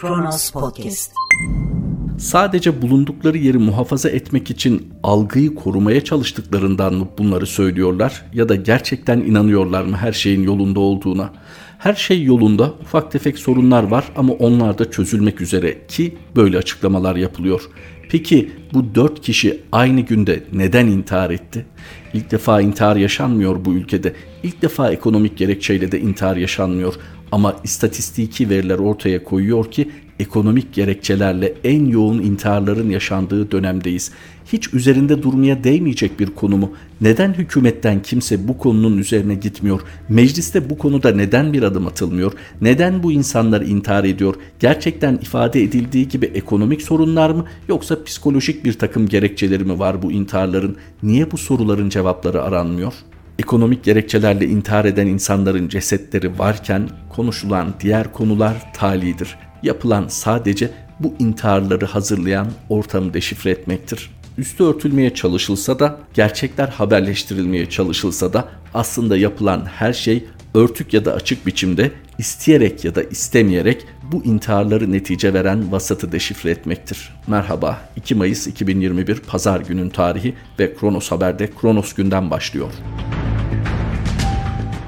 Kronos Podcast. Sadece bulundukları yeri muhafaza etmek için algıyı korumaya çalıştıklarından mı bunları söylüyorlar ya da gerçekten inanıyorlar mı her şeyin yolunda olduğuna? Her şey yolunda, ufak tefek sorunlar var ama onlar da çözülmek üzere ki böyle açıklamalar yapılıyor. Peki bu dört kişi aynı günde neden intihar etti? İlk defa intihar yaşanmıyor bu ülkede. İlk defa ekonomik gerekçeyle de intihar yaşanmıyor. Ama istatistiki veriler ortaya koyuyor ki ekonomik gerekçelerle en yoğun intiharların yaşandığı dönemdeyiz. Hiç üzerinde durmaya değmeyecek bir konu mu? Neden hükümetten kimse bu konunun üzerine gitmiyor? Mecliste bu konuda neden bir adım atılmıyor? Neden bu insanlar intihar ediyor? Gerçekten ifade edildiği gibi ekonomik sorunlar mı yoksa psikolojik bir takım gerekçeleri mi var bu intiharların? Niye bu soruların cevapları aranmıyor? Ekonomik gerekçelerle intihar eden insanların cesetleri varken konuşulan diğer konular talidir. Yapılan sadece bu intiharları hazırlayan ortamı deşifre etmektir. Üstü örtülmeye çalışılsa da, gerçekler haberleştirilmeye çalışılsa da aslında yapılan her şey örtük ya da açık biçimde isteyerek ya da istemeyerek bu intiharları netice veren vasatı deşifre etmektir. Merhaba, 2 Mayıs 2021 Pazar günün tarihi ve Kronos Haber'de Kronos günden başlıyor.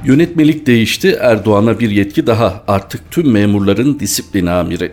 Yönetmelik değişti, Erdoğan'a bir yetki daha. Artık tüm memurların disiplin amiri.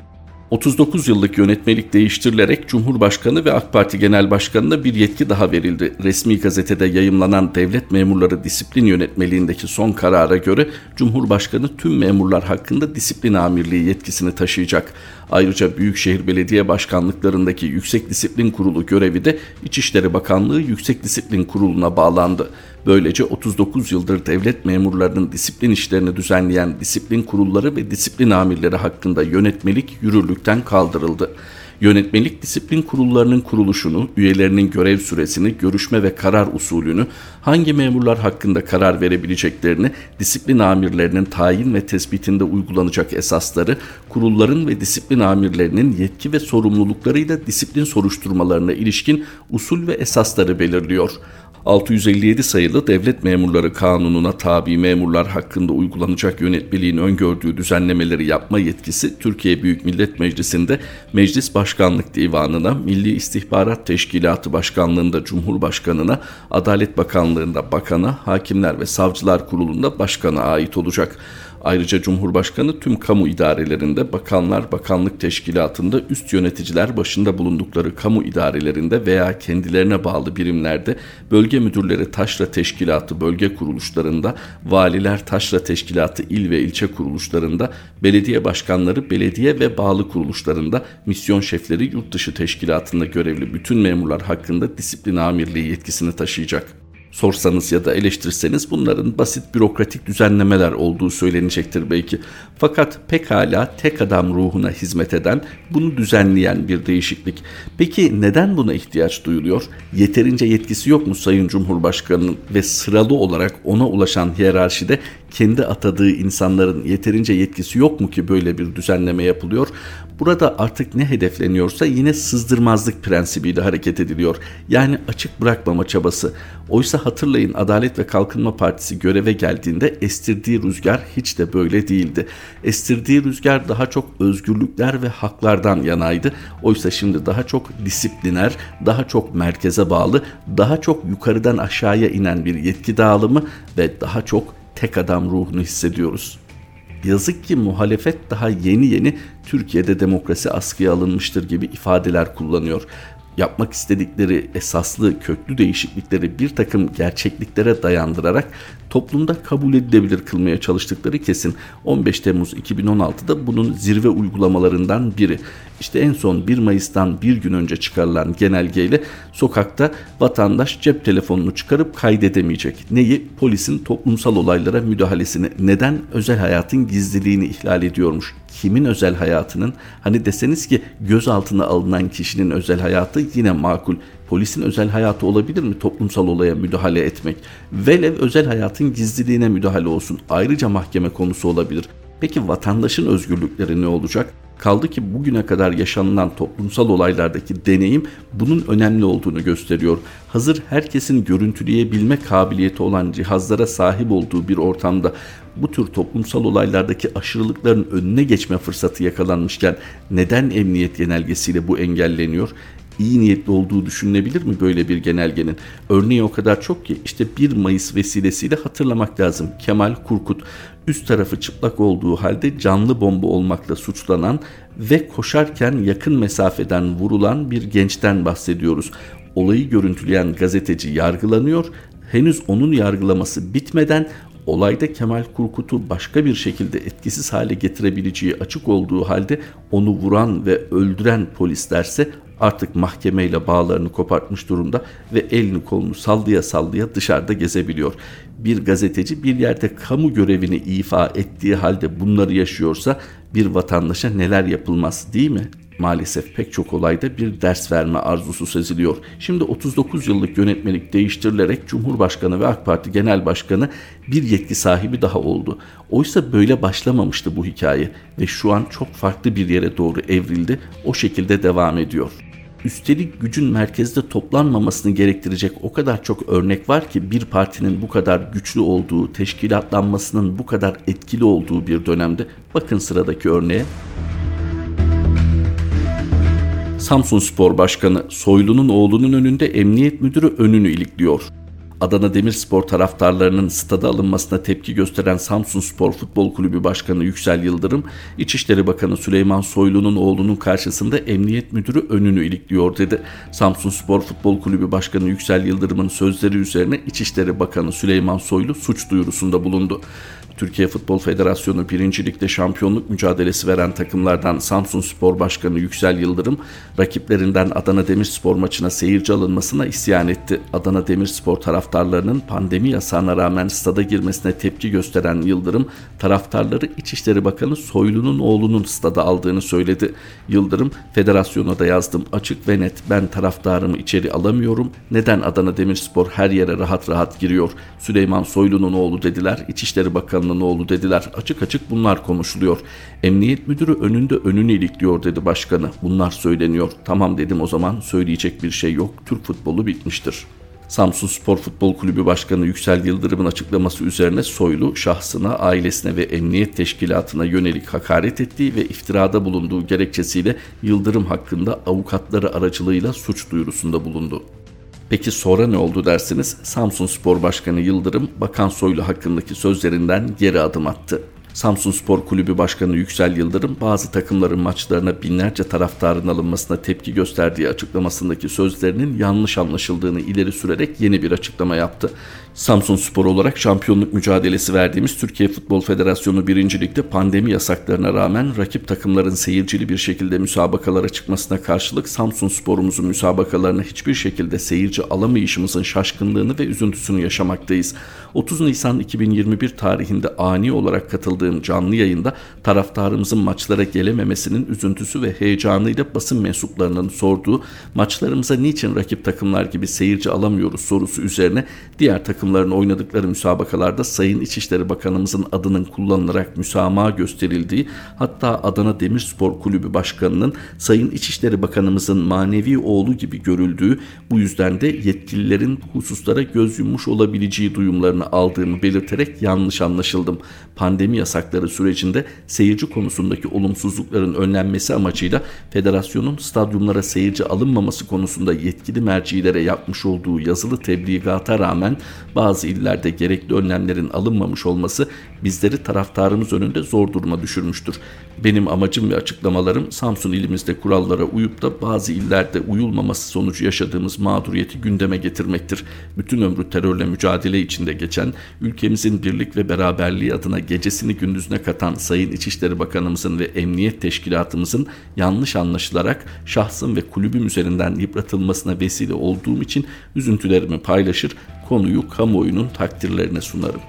39 yıllık yönetmelik değiştirilerek Cumhurbaşkanı ve AK Parti Genel Başkanı'na bir yetki daha verildi. Resmi gazetede yayımlanan devlet memurları disiplin yönetmeliğindeki son karara göre Cumhurbaşkanı tüm memurlar hakkında disiplin amirliği yetkisini taşıyacak. Ayrıca Büyükşehir Belediye Başkanlıklarındaki Yüksek Disiplin Kurulu görevi de İçişleri Bakanlığı Yüksek Disiplin Kurulu'na bağlandı. Böylece 39 yıldır devlet memurlarının disiplin işlerini düzenleyen disiplin kurulları ve disiplin amirleri hakkında yönetmelik yürürlükten kaldırıldı. Yönetmelik disiplin kurullarının kuruluşunu, üyelerinin görev süresini, görüşme ve karar usulünü, hangi memurlar hakkında karar verebileceklerini, disiplin amirlerinin tayin ve tespitinde uygulanacak esasları, kurulların ve disiplin amirlerinin yetki ve sorumluluklarıyla disiplin soruşturmalarına ilişkin usul ve esasları belirliyor. 657 sayılı Devlet Memurları Kanunu'na tabi memurlar hakkında uygulanacak yönetmeliğin öngördüğü düzenlemeleri yapma yetkisi Türkiye Büyük Millet Meclisi'nde Meclis Başkanlık Divanı'na, Milli İstihbarat Teşkilatı Başkanlığı'nda Cumhurbaşkanı'na, Adalet Bakanlığı'nda Bakan'a, Hakimler ve Savcılar Kurulu'nda Başkan'a ait olacak. Ayrıca Cumhurbaşkanı tüm kamu idarelerinde, bakanlar, bakanlık teşkilatında, üst yöneticiler başında bulundukları kamu idarelerinde veya kendilerine bağlı birimlerde, bölge müdürleri taşra teşkilatı bölge kuruluşlarında, valiler taşra teşkilatı il ve ilçe kuruluşlarında, belediye başkanları belediye ve bağlı kuruluşlarında, misyon şefleri yurt dışı teşkilatında görevli bütün memurlar hakkında disiplin amirliği yetkisini taşıyacak sorsanız ya da eleştirseniz bunların basit bürokratik düzenlemeler olduğu söylenecektir belki. Fakat pekala tek adam ruhuna hizmet eden, bunu düzenleyen bir değişiklik. Peki neden buna ihtiyaç duyuluyor? Yeterince yetkisi yok mu Sayın Cumhurbaşkanı'nın ve sıralı olarak ona ulaşan hiyerarşide kendi atadığı insanların yeterince yetkisi yok mu ki böyle bir düzenleme yapılıyor? Burada artık ne hedefleniyorsa yine sızdırmazlık prensibiyle hareket ediliyor. Yani açık bırakmama çabası. Oysa hatırlayın Adalet ve Kalkınma Partisi göreve geldiğinde estirdiği rüzgar hiç de böyle değildi. Estirdiği rüzgar daha çok özgürlükler ve haklardan yanaydı. Oysa şimdi daha çok disipliner, daha çok merkeze bağlı, daha çok yukarıdan aşağıya inen bir yetki dağılımı ve daha çok tek adam ruhunu hissediyoruz. Yazık ki muhalefet daha yeni yeni Türkiye'de demokrasi askıya alınmıştır gibi ifadeler kullanıyor yapmak istedikleri esaslı köklü değişiklikleri bir takım gerçekliklere dayandırarak toplumda kabul edilebilir kılmaya çalıştıkları kesin. 15 Temmuz 2016'da bunun zirve uygulamalarından biri. İşte en son 1 Mayıs'tan bir gün önce çıkarılan genelgeyle sokakta vatandaş cep telefonunu çıkarıp kaydedemeyecek. Neyi? Polisin toplumsal olaylara müdahalesini. Neden? Özel hayatın gizliliğini ihlal ediyormuş kimin özel hayatının hani deseniz ki gözaltına alınan kişinin özel hayatı yine makul. Polisin özel hayatı olabilir mi toplumsal olaya müdahale etmek? Velev özel hayatın gizliliğine müdahale olsun. Ayrıca mahkeme konusu olabilir. Peki vatandaşın özgürlükleri ne olacak? Kaldı ki bugüne kadar yaşanılan toplumsal olaylardaki deneyim bunun önemli olduğunu gösteriyor. Hazır herkesin görüntüleyebilme kabiliyeti olan cihazlara sahip olduğu bir ortamda bu tür toplumsal olaylardaki aşırılıkların önüne geçme fırsatı yakalanmışken neden emniyet genelgesiyle bu engelleniyor? İyi niyetli olduğu düşünülebilir mi böyle bir genelgenin? Örneği o kadar çok ki işte 1 Mayıs vesilesiyle hatırlamak lazım. Kemal Kurkut üst tarafı çıplak olduğu halde canlı bomba olmakla suçlanan ve koşarken yakın mesafeden vurulan bir gençten bahsediyoruz. Olayı görüntüleyen gazeteci yargılanıyor. Henüz onun yargılaması bitmeden olayda Kemal Kurkut'u başka bir şekilde etkisiz hale getirebileceği açık olduğu halde onu vuran ve öldüren polislerse artık mahkemeyle bağlarını kopartmış durumda ve elini kolunu sallaya sallaya dışarıda gezebiliyor. Bir gazeteci bir yerde kamu görevini ifa ettiği halde bunları yaşıyorsa bir vatandaşa neler yapılmaz değil mi? maalesef pek çok olayda bir ders verme arzusu seziliyor. Şimdi 39 yıllık yönetmelik değiştirilerek Cumhurbaşkanı ve AK Parti Genel Başkanı bir yetki sahibi daha oldu. Oysa böyle başlamamıştı bu hikaye ve şu an çok farklı bir yere doğru evrildi. O şekilde devam ediyor. Üstelik gücün merkezde toplanmamasını gerektirecek o kadar çok örnek var ki bir partinin bu kadar güçlü olduğu, teşkilatlanmasının bu kadar etkili olduğu bir dönemde bakın sıradaki örneğe. Samsun Spor Başkanı Soylu'nun oğlunun önünde emniyet müdürü önünü ilikliyor. Adana Demirspor taraftarlarının stada alınmasına tepki gösteren Samsun Spor Futbol Kulübü Başkanı Yüksel Yıldırım, İçişleri Bakanı Süleyman Soylu'nun oğlunun karşısında emniyet müdürü önünü ilikliyor dedi. Samsun Spor Futbol Kulübü Başkanı Yüksel Yıldırım'ın sözleri üzerine İçişleri Bakanı Süleyman Soylu suç duyurusunda bulundu. Türkiye Futbol Federasyonu 1. Lig'de şampiyonluk mücadelesi veren takımlardan Samsun Spor Başkanı Yüksel Yıldırım, rakiplerinden Adana Demirspor maçına seyirci alınmasına isyan etti. Adana Demirspor taraftarlarının pandemi yasağına rağmen stada girmesine tepki gösteren Yıldırım, taraftarları İçişleri Bakanı Soylu'nun oğlunun stada aldığını söyledi. Yıldırım, federasyona da yazdım açık ve net ben taraftarımı içeri alamıyorum. Neden Adana Demirspor her yere rahat rahat giriyor? Süleyman Soylu'nun oğlu dediler. İçişleri Bakanı Başkanı'nın oğlu dediler. Açık açık bunlar konuşuluyor. Emniyet müdürü önünde önünü ilikliyor dedi başkanı. Bunlar söyleniyor. Tamam dedim o zaman söyleyecek bir şey yok. Türk futbolu bitmiştir. Samsun Spor Futbol Kulübü Başkanı Yüksel Yıldırım'ın açıklaması üzerine Soylu şahsına, ailesine ve emniyet teşkilatına yönelik hakaret ettiği ve iftirada bulunduğu gerekçesiyle Yıldırım hakkında avukatları aracılığıyla suç duyurusunda bulundu. Peki sonra ne oldu dersiniz? Samsun Spor Başkanı Yıldırım, Bakan Soylu hakkındaki sözlerinden geri adım attı. Samsun Spor Kulübü Başkanı Yüksel Yıldırım bazı takımların maçlarına binlerce taraftarın alınmasına tepki gösterdiği açıklamasındaki sözlerinin yanlış anlaşıldığını ileri sürerek yeni bir açıklama yaptı. Samsun Spor olarak şampiyonluk mücadelesi verdiğimiz Türkiye Futbol Federasyonu 1. Lig'de pandemi yasaklarına rağmen rakip takımların seyircili bir şekilde müsabakalara çıkmasına karşılık Samsun Spor'umuzun müsabakalarına hiçbir şekilde seyirci alamayışımızın şaşkınlığını ve üzüntüsünü yaşamaktayız. 30 Nisan 2021 tarihinde ani olarak katıldığım canlı yayında taraftarımızın maçlara gelememesinin üzüntüsü ve heyecanıyla basın mensuplarının sorduğu maçlarımıza niçin rakip takımlar gibi seyirci alamıyoruz sorusu üzerine diğer takım takımların oynadıkları müsabakalarda Sayın İçişleri Bakanımızın adının kullanılarak müsamaha gösterildiği hatta Adana Demirspor Kulübü Başkanı'nın Sayın İçişleri Bakanımızın manevi oğlu gibi görüldüğü bu yüzden de yetkililerin hususlara göz yummuş olabileceği duyumlarını aldığımı belirterek yanlış anlaşıldım. Pandemi yasakları sürecinde seyirci konusundaki olumsuzlukların önlenmesi amacıyla federasyonun stadyumlara seyirci alınmaması konusunda yetkili mercilere yapmış olduğu yazılı tebliğata rağmen bazı illerde gerekli önlemlerin alınmamış olması bizleri taraftarımız önünde zor duruma düşürmüştür. Benim amacım ve açıklamalarım Samsun ilimizde kurallara uyup da bazı illerde uyulmaması sonucu yaşadığımız mağduriyeti gündeme getirmektir. Bütün ömrü terörle mücadele içinde geçen, ülkemizin birlik ve beraberliği adına gecesini gündüzüne katan Sayın İçişleri Bakanımızın ve Emniyet Teşkilatımızın yanlış anlaşılarak şahsım ve kulübüm üzerinden yıpratılmasına vesile olduğum için üzüntülerimi paylaşır, konuyu kamuoyunun takdirlerine sunarım.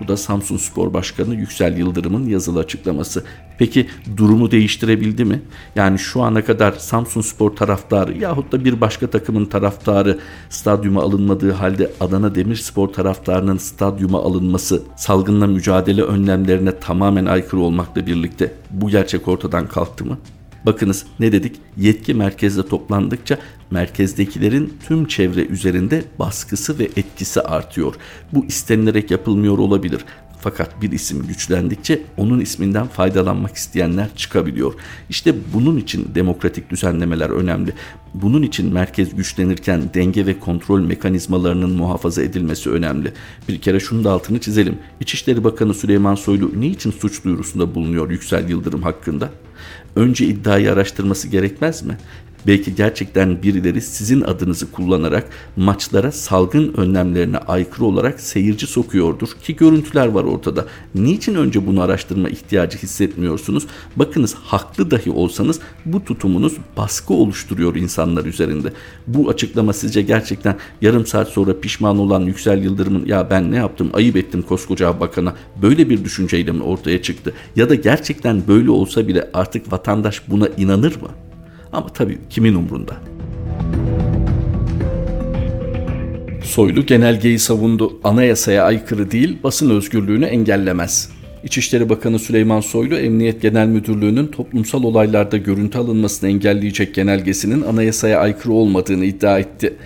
Bu da Samsun Spor Başkanı Yüksel Yıldırım'ın yazılı açıklaması. Peki durumu değiştirebildi mi? Yani şu ana kadar Samsun Spor taraftarı yahut da bir başka takımın taraftarı stadyuma alınmadığı halde Adana Demirspor taraftarının stadyuma alınması salgınla mücadele önlemlerine tamamen aykırı olmakla birlikte bu gerçek ortadan kalktı mı? Bakınız ne dedik? Yetki merkezde toplandıkça merkezdekilerin tüm çevre üzerinde baskısı ve etkisi artıyor. Bu istenilerek yapılmıyor olabilir. Fakat bir isim güçlendikçe onun isminden faydalanmak isteyenler çıkabiliyor. İşte bunun için demokratik düzenlemeler önemli. Bunun için merkez güçlenirken denge ve kontrol mekanizmalarının muhafaza edilmesi önemli. Bir kere şunu da altını çizelim. İçişleri Bakanı Süleyman Soylu niçin suç duyurusunda bulunuyor Yüksel Yıldırım hakkında? Önce iddiayı araştırması gerekmez mi? Belki gerçekten birileri sizin adınızı kullanarak maçlara salgın önlemlerine aykırı olarak seyirci sokuyordur ki görüntüler var ortada. Niçin önce bunu araştırma ihtiyacı hissetmiyorsunuz? Bakınız haklı dahi olsanız bu tutumunuz baskı oluşturuyor insanlar üzerinde. Bu açıklama sizce gerçekten yarım saat sonra pişman olan Yüksel Yıldırım'ın ya ben ne yaptım ayıp ettim koskoca bakana böyle bir düşünceyle mi ortaya çıktı? Ya da gerçekten böyle olsa bile artık vatandaş buna inanır mı? Ama tabii kimin umrunda? Soylu genelgeyi savundu. Anayasaya aykırı değil, basın özgürlüğünü engellemez. İçişleri Bakanı Süleyman Soylu, Emniyet Genel Müdürlüğü'nün toplumsal olaylarda görüntü alınmasını engelleyecek genelgesinin anayasaya aykırı olmadığını iddia etti.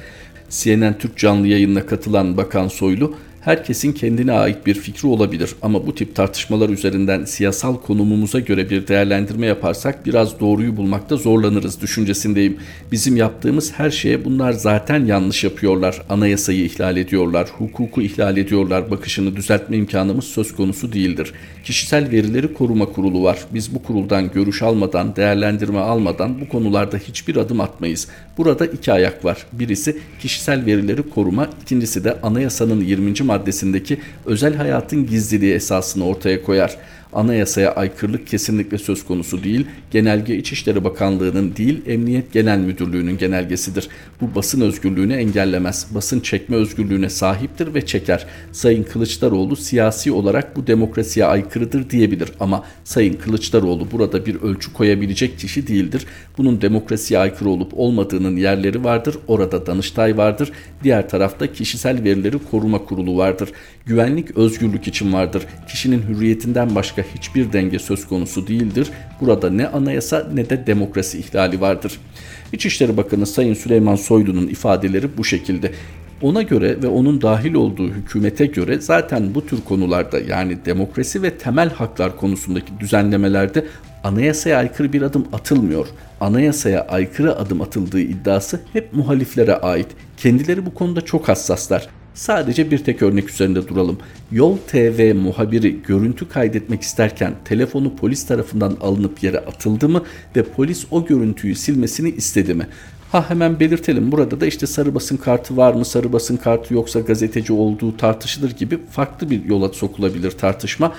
CNN Türk canlı yayınına katılan Bakan Soylu, Herkesin kendine ait bir fikri olabilir ama bu tip tartışmalar üzerinden siyasal konumumuza göre bir değerlendirme yaparsak biraz doğruyu bulmakta zorlanırız düşüncesindeyim. Bizim yaptığımız her şeye bunlar zaten yanlış yapıyorlar. Anayasayı ihlal ediyorlar, hukuku ihlal ediyorlar. Bakışını düzeltme imkanımız söz konusu değildir. Kişisel verileri koruma kurulu var. Biz bu kuruldan görüş almadan, değerlendirme almadan bu konularda hiçbir adım atmayız. Burada iki ayak var. Birisi kişisel verileri koruma, ikincisi de anayasanın 20 maddesindeki özel hayatın gizliliği esasını ortaya koyar anayasaya aykırılık kesinlikle söz konusu değil. Genelge İçişleri Bakanlığı'nın değil, Emniyet Genel Müdürlüğü'nün genelgesidir. Bu basın özgürlüğünü engellemez. Basın çekme özgürlüğüne sahiptir ve çeker. Sayın Kılıçdaroğlu siyasi olarak bu demokrasiye aykırıdır diyebilir ama Sayın Kılıçdaroğlu burada bir ölçü koyabilecek kişi değildir. Bunun demokrasiye aykırı olup olmadığının yerleri vardır. Orada Danıştay vardır. Diğer tarafta kişisel verileri koruma kurulu vardır. Güvenlik özgürlük için vardır. Kişinin hürriyetinden başka başka hiçbir denge söz konusu değildir. Burada ne anayasa ne de demokrasi ihlali vardır. İçişleri Bakanı Sayın Süleyman Soylu'nun ifadeleri bu şekilde. Ona göre ve onun dahil olduğu hükümete göre zaten bu tür konularda yani demokrasi ve temel haklar konusundaki düzenlemelerde anayasaya aykırı bir adım atılmıyor. Anayasaya aykırı adım atıldığı iddiası hep muhaliflere ait. Kendileri bu konuda çok hassaslar. Sadece bir tek örnek üzerinde duralım. Yol TV muhabiri görüntü kaydetmek isterken telefonu polis tarafından alınıp yere atıldı mı ve polis o görüntüyü silmesini istedi mi? Ha hemen belirtelim burada da işte sarı basın kartı var mı sarı basın kartı yoksa gazeteci olduğu tartışılır gibi farklı bir yola sokulabilir tartışma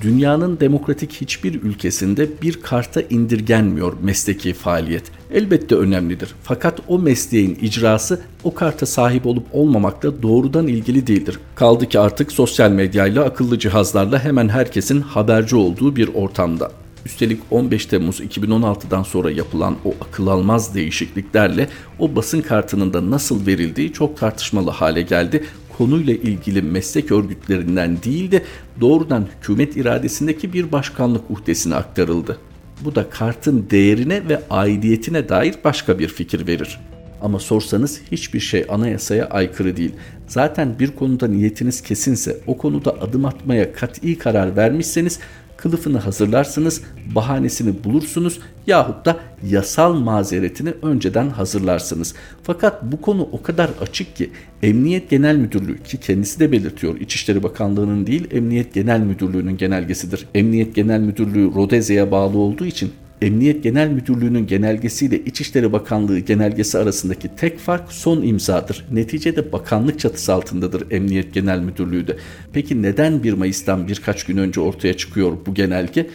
dünyanın demokratik hiçbir ülkesinde bir karta indirgenmiyor mesleki faaliyet. Elbette önemlidir. Fakat o mesleğin icrası o karta sahip olup olmamakla doğrudan ilgili değildir. Kaldı ki artık sosyal medyayla akıllı cihazlarla hemen herkesin haberci olduğu bir ortamda. Üstelik 15 Temmuz 2016'dan sonra yapılan o akıl almaz değişikliklerle o basın kartının da nasıl verildiği çok tartışmalı hale geldi konuyla ilgili meslek örgütlerinden değil de doğrudan hükümet iradesindeki bir başkanlık uhdesine aktarıldı. Bu da kartın değerine ve aidiyetine dair başka bir fikir verir. Ama sorsanız hiçbir şey anayasaya aykırı değil. Zaten bir konuda niyetiniz kesinse, o konuda adım atmaya kat'i karar vermişseniz kılıfını hazırlarsınız, bahanesini bulursunuz yahut da yasal mazeretini önceden hazırlarsınız. Fakat bu konu o kadar açık ki Emniyet Genel Müdürlüğü ki kendisi de belirtiyor İçişleri Bakanlığı'nın değil Emniyet Genel Müdürlüğü'nün genelgesidir. Emniyet Genel Müdürlüğü Rodezya'ya bağlı olduğu için Emniyet Genel Müdürlüğü'nün genelgesiyle İçişleri Bakanlığı genelgesi arasındaki tek fark son imzadır. Neticede bakanlık çatısı altındadır Emniyet Genel Müdürlüğü de. Peki neden 1 Mayıs'tan birkaç gün önce ortaya çıkıyor bu genelge?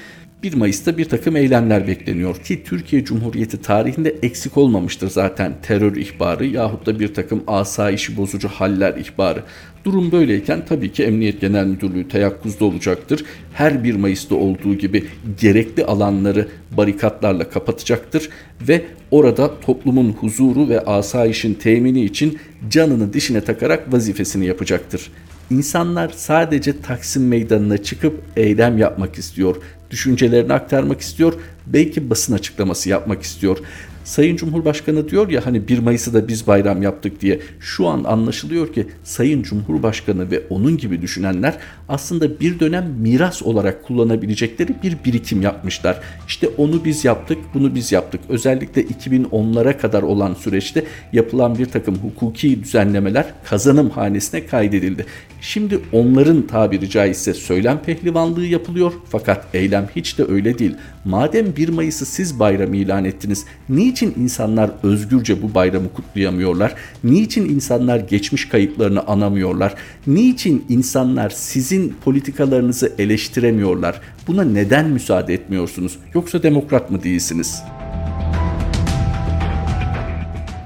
1 Mayıs'ta bir takım eylemler bekleniyor ki Türkiye Cumhuriyeti tarihinde eksik olmamıştır zaten terör ihbarı yahut da bir takım asayişi bozucu haller ihbarı. Durum böyleyken tabii ki Emniyet Genel Müdürlüğü teyakkuzda olacaktır. Her 1 Mayıs'ta olduğu gibi gerekli alanları barikatlarla kapatacaktır ve orada toplumun huzuru ve asayişin temini için canını dişine takarak vazifesini yapacaktır. İnsanlar sadece Taksim Meydanı'na çıkıp eylem yapmak istiyor, düşüncelerini aktarmak istiyor, belki basın açıklaması yapmak istiyor. Sayın Cumhurbaşkanı diyor ya hani 1 Mayıs'ı da biz bayram yaptık diye. Şu an anlaşılıyor ki Sayın Cumhurbaşkanı ve onun gibi düşünenler aslında bir dönem miras olarak kullanabilecekleri bir birikim yapmışlar. İşte onu biz yaptık, bunu biz yaptık. Özellikle 2010'lara kadar olan süreçte yapılan bir takım hukuki düzenlemeler kazanım hanesine kaydedildi. Şimdi onların tabiri caizse söylem pehlivanlığı yapılıyor fakat eylem hiç de öyle değil. Madem 1 Mayıs'ı siz bayram ilan ettiniz, niçin insanlar özgürce bu bayramı kutlayamıyorlar? Niçin insanlar geçmiş kayıplarını anamıyorlar? Niçin insanlar sizin politikalarınızı eleştiremiyorlar? Buna neden müsaade etmiyorsunuz? Yoksa demokrat mı değilsiniz?''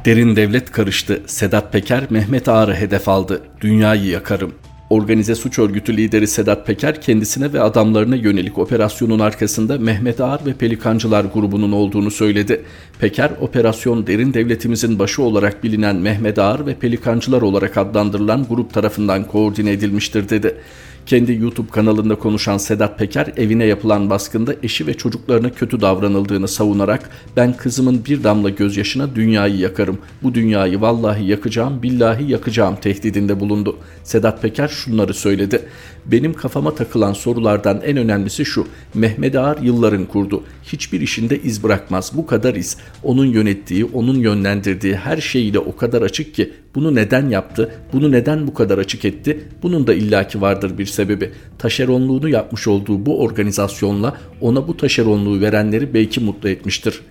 Derin devlet karıştı. Sedat Peker Mehmet Ağar'ı hedef aldı. Dünyayı yakarım. Organize suç örgütü lideri Sedat Peker kendisine ve adamlarına yönelik operasyonun arkasında Mehmet Ağar ve Pelikancılar grubunun olduğunu söyledi. Peker, operasyon derin devletimizin başı olarak bilinen Mehmet Ağar ve Pelikancılar olarak adlandırılan grup tarafından koordine edilmiştir dedi. Kendi YouTube kanalında konuşan Sedat Peker evine yapılan baskında eşi ve çocuklarına kötü davranıldığını savunarak ben kızımın bir damla gözyaşına dünyayı yakarım. Bu dünyayı vallahi yakacağım, billahi yakacağım tehdidinde bulundu. Sedat Peker şunları söyledi. Benim kafama takılan sorulardan en önemlisi şu. Mehmet Ağar yılların kurdu. Hiçbir işinde iz bırakmaz. Bu kadar iz. Onun yönettiği, onun yönlendirdiği her şeyiyle o kadar açık ki bunu neden yaptı? Bunu neden bu kadar açık etti? Bunun da illaki vardır bir sebebi. Taşeronluğunu yapmış olduğu bu organizasyonla ona bu taşeronluğu verenleri belki mutlu etmiştir.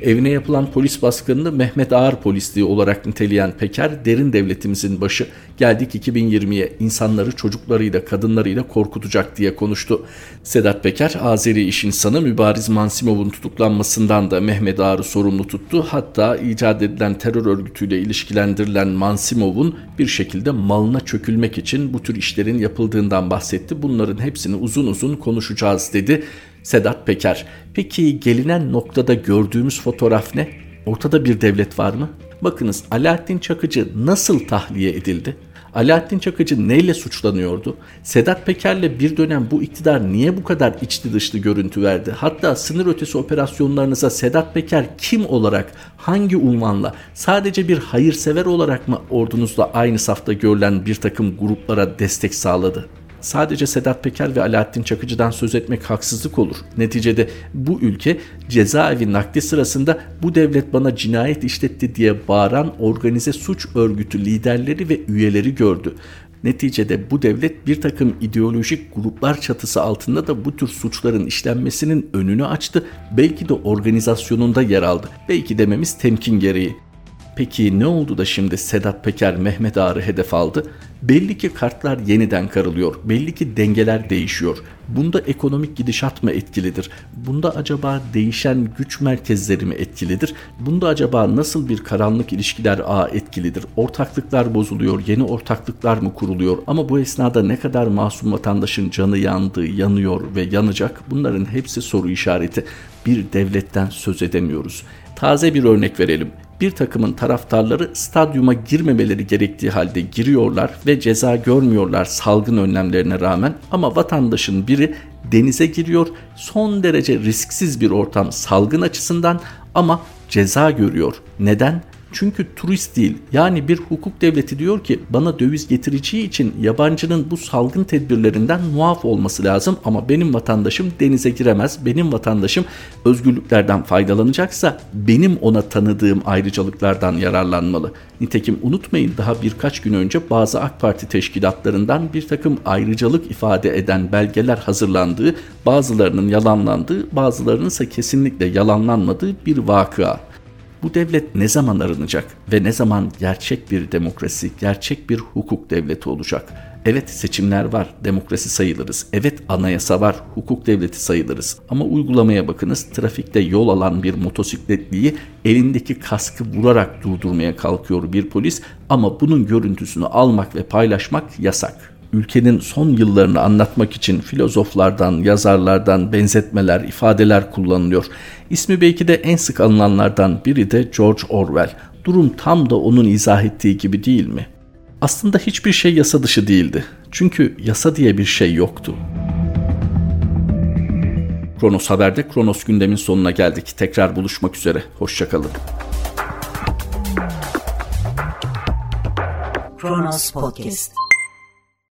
Evine yapılan polis baskınını Mehmet Ağar polisliği olarak niteleyen Peker derin devletimizin başı geldik 2020'ye insanları çocuklarıyla kadınlarıyla korkutacak diye konuştu. Sedat Peker Azeri iş insanı Mübariz Mansimov'un tutuklanmasından da Mehmet Ağar'ı sorumlu tuttu. Hatta icat edilen terör örgütüyle ilişkilendirilen Mansimov'un bir şekilde malına çökülmek için bu tür işlerin yapıldığından bahsetti. Bunların hepsini uzun uzun konuşacağız dedi. Sedat Peker. Peki gelinen noktada gördüğümüz fotoğraf ne? Ortada bir devlet var mı? Bakınız Alaaddin Çakıcı nasıl tahliye edildi? Alaaddin Çakıcı neyle suçlanıyordu? Sedat Peker'le bir dönem bu iktidar niye bu kadar içli dışlı görüntü verdi? Hatta sınır ötesi operasyonlarınıza Sedat Peker kim olarak, hangi unvanla, sadece bir hayırsever olarak mı ordunuzla aynı safta görülen bir takım gruplara destek sağladı? Sadece Sedat Peker ve Alaaddin Çakıcı'dan söz etmek haksızlık olur. Neticede bu ülke cezaevi nakli sırasında bu devlet bana cinayet işletti diye bağıran organize suç örgütü liderleri ve üyeleri gördü. Neticede bu devlet bir takım ideolojik gruplar çatısı altında da bu tür suçların işlenmesinin önünü açtı. Belki de organizasyonunda yer aldı. Belki dememiz temkin gereği. Peki ne oldu da şimdi Sedat Peker Mehmet Ağar'ı hedef aldı? Belli ki kartlar yeniden karılıyor. Belli ki dengeler değişiyor. Bunda ekonomik gidişat mı etkilidir? Bunda acaba değişen güç merkezleri mi etkilidir? Bunda acaba nasıl bir karanlık ilişkiler ağı etkilidir? Ortaklıklar bozuluyor, yeni ortaklıklar mı kuruluyor? Ama bu esnada ne kadar masum vatandaşın canı yandı, yanıyor ve yanacak? Bunların hepsi soru işareti. Bir devletten söz edemiyoruz. Taze bir örnek verelim bir takımın taraftarları stadyuma girmemeleri gerektiği halde giriyorlar ve ceza görmüyorlar salgın önlemlerine rağmen ama vatandaşın biri denize giriyor son derece risksiz bir ortam salgın açısından ama ceza görüyor. Neden? Çünkü turist değil yani bir hukuk devleti diyor ki bana döviz getireceği için yabancının bu salgın tedbirlerinden muaf olması lazım ama benim vatandaşım denize giremez. Benim vatandaşım özgürlüklerden faydalanacaksa benim ona tanıdığım ayrıcalıklardan yararlanmalı. Nitekim unutmayın daha birkaç gün önce bazı AK Parti teşkilatlarından bir takım ayrıcalık ifade eden belgeler hazırlandığı, bazılarının yalanlandığı, bazılarının ise kesinlikle yalanlanmadığı bir vakıa. Bu devlet ne zaman arınacak ve ne zaman gerçek bir demokrasi, gerçek bir hukuk devleti olacak? Evet seçimler var, demokrasi sayılırız. Evet anayasa var, hukuk devleti sayılırız. Ama uygulamaya bakınız trafikte yol alan bir motosikletliyi elindeki kaskı vurarak durdurmaya kalkıyor bir polis ama bunun görüntüsünü almak ve paylaşmak yasak ülkenin son yıllarını anlatmak için filozoflardan, yazarlardan benzetmeler, ifadeler kullanılıyor. İsmi belki de en sık alınanlardan biri de George Orwell. Durum tam da onun izah ettiği gibi değil mi? Aslında hiçbir şey yasa dışı değildi. Çünkü yasa diye bir şey yoktu. Kronos Haber'de Kronos gündemin sonuna geldik. Tekrar buluşmak üzere. Hoşçakalın. Kronos Podcast